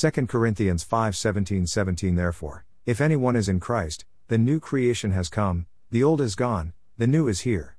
2 Corinthians 5 17 17 Therefore, if anyone is in Christ, the new creation has come, the old is gone, the new is here.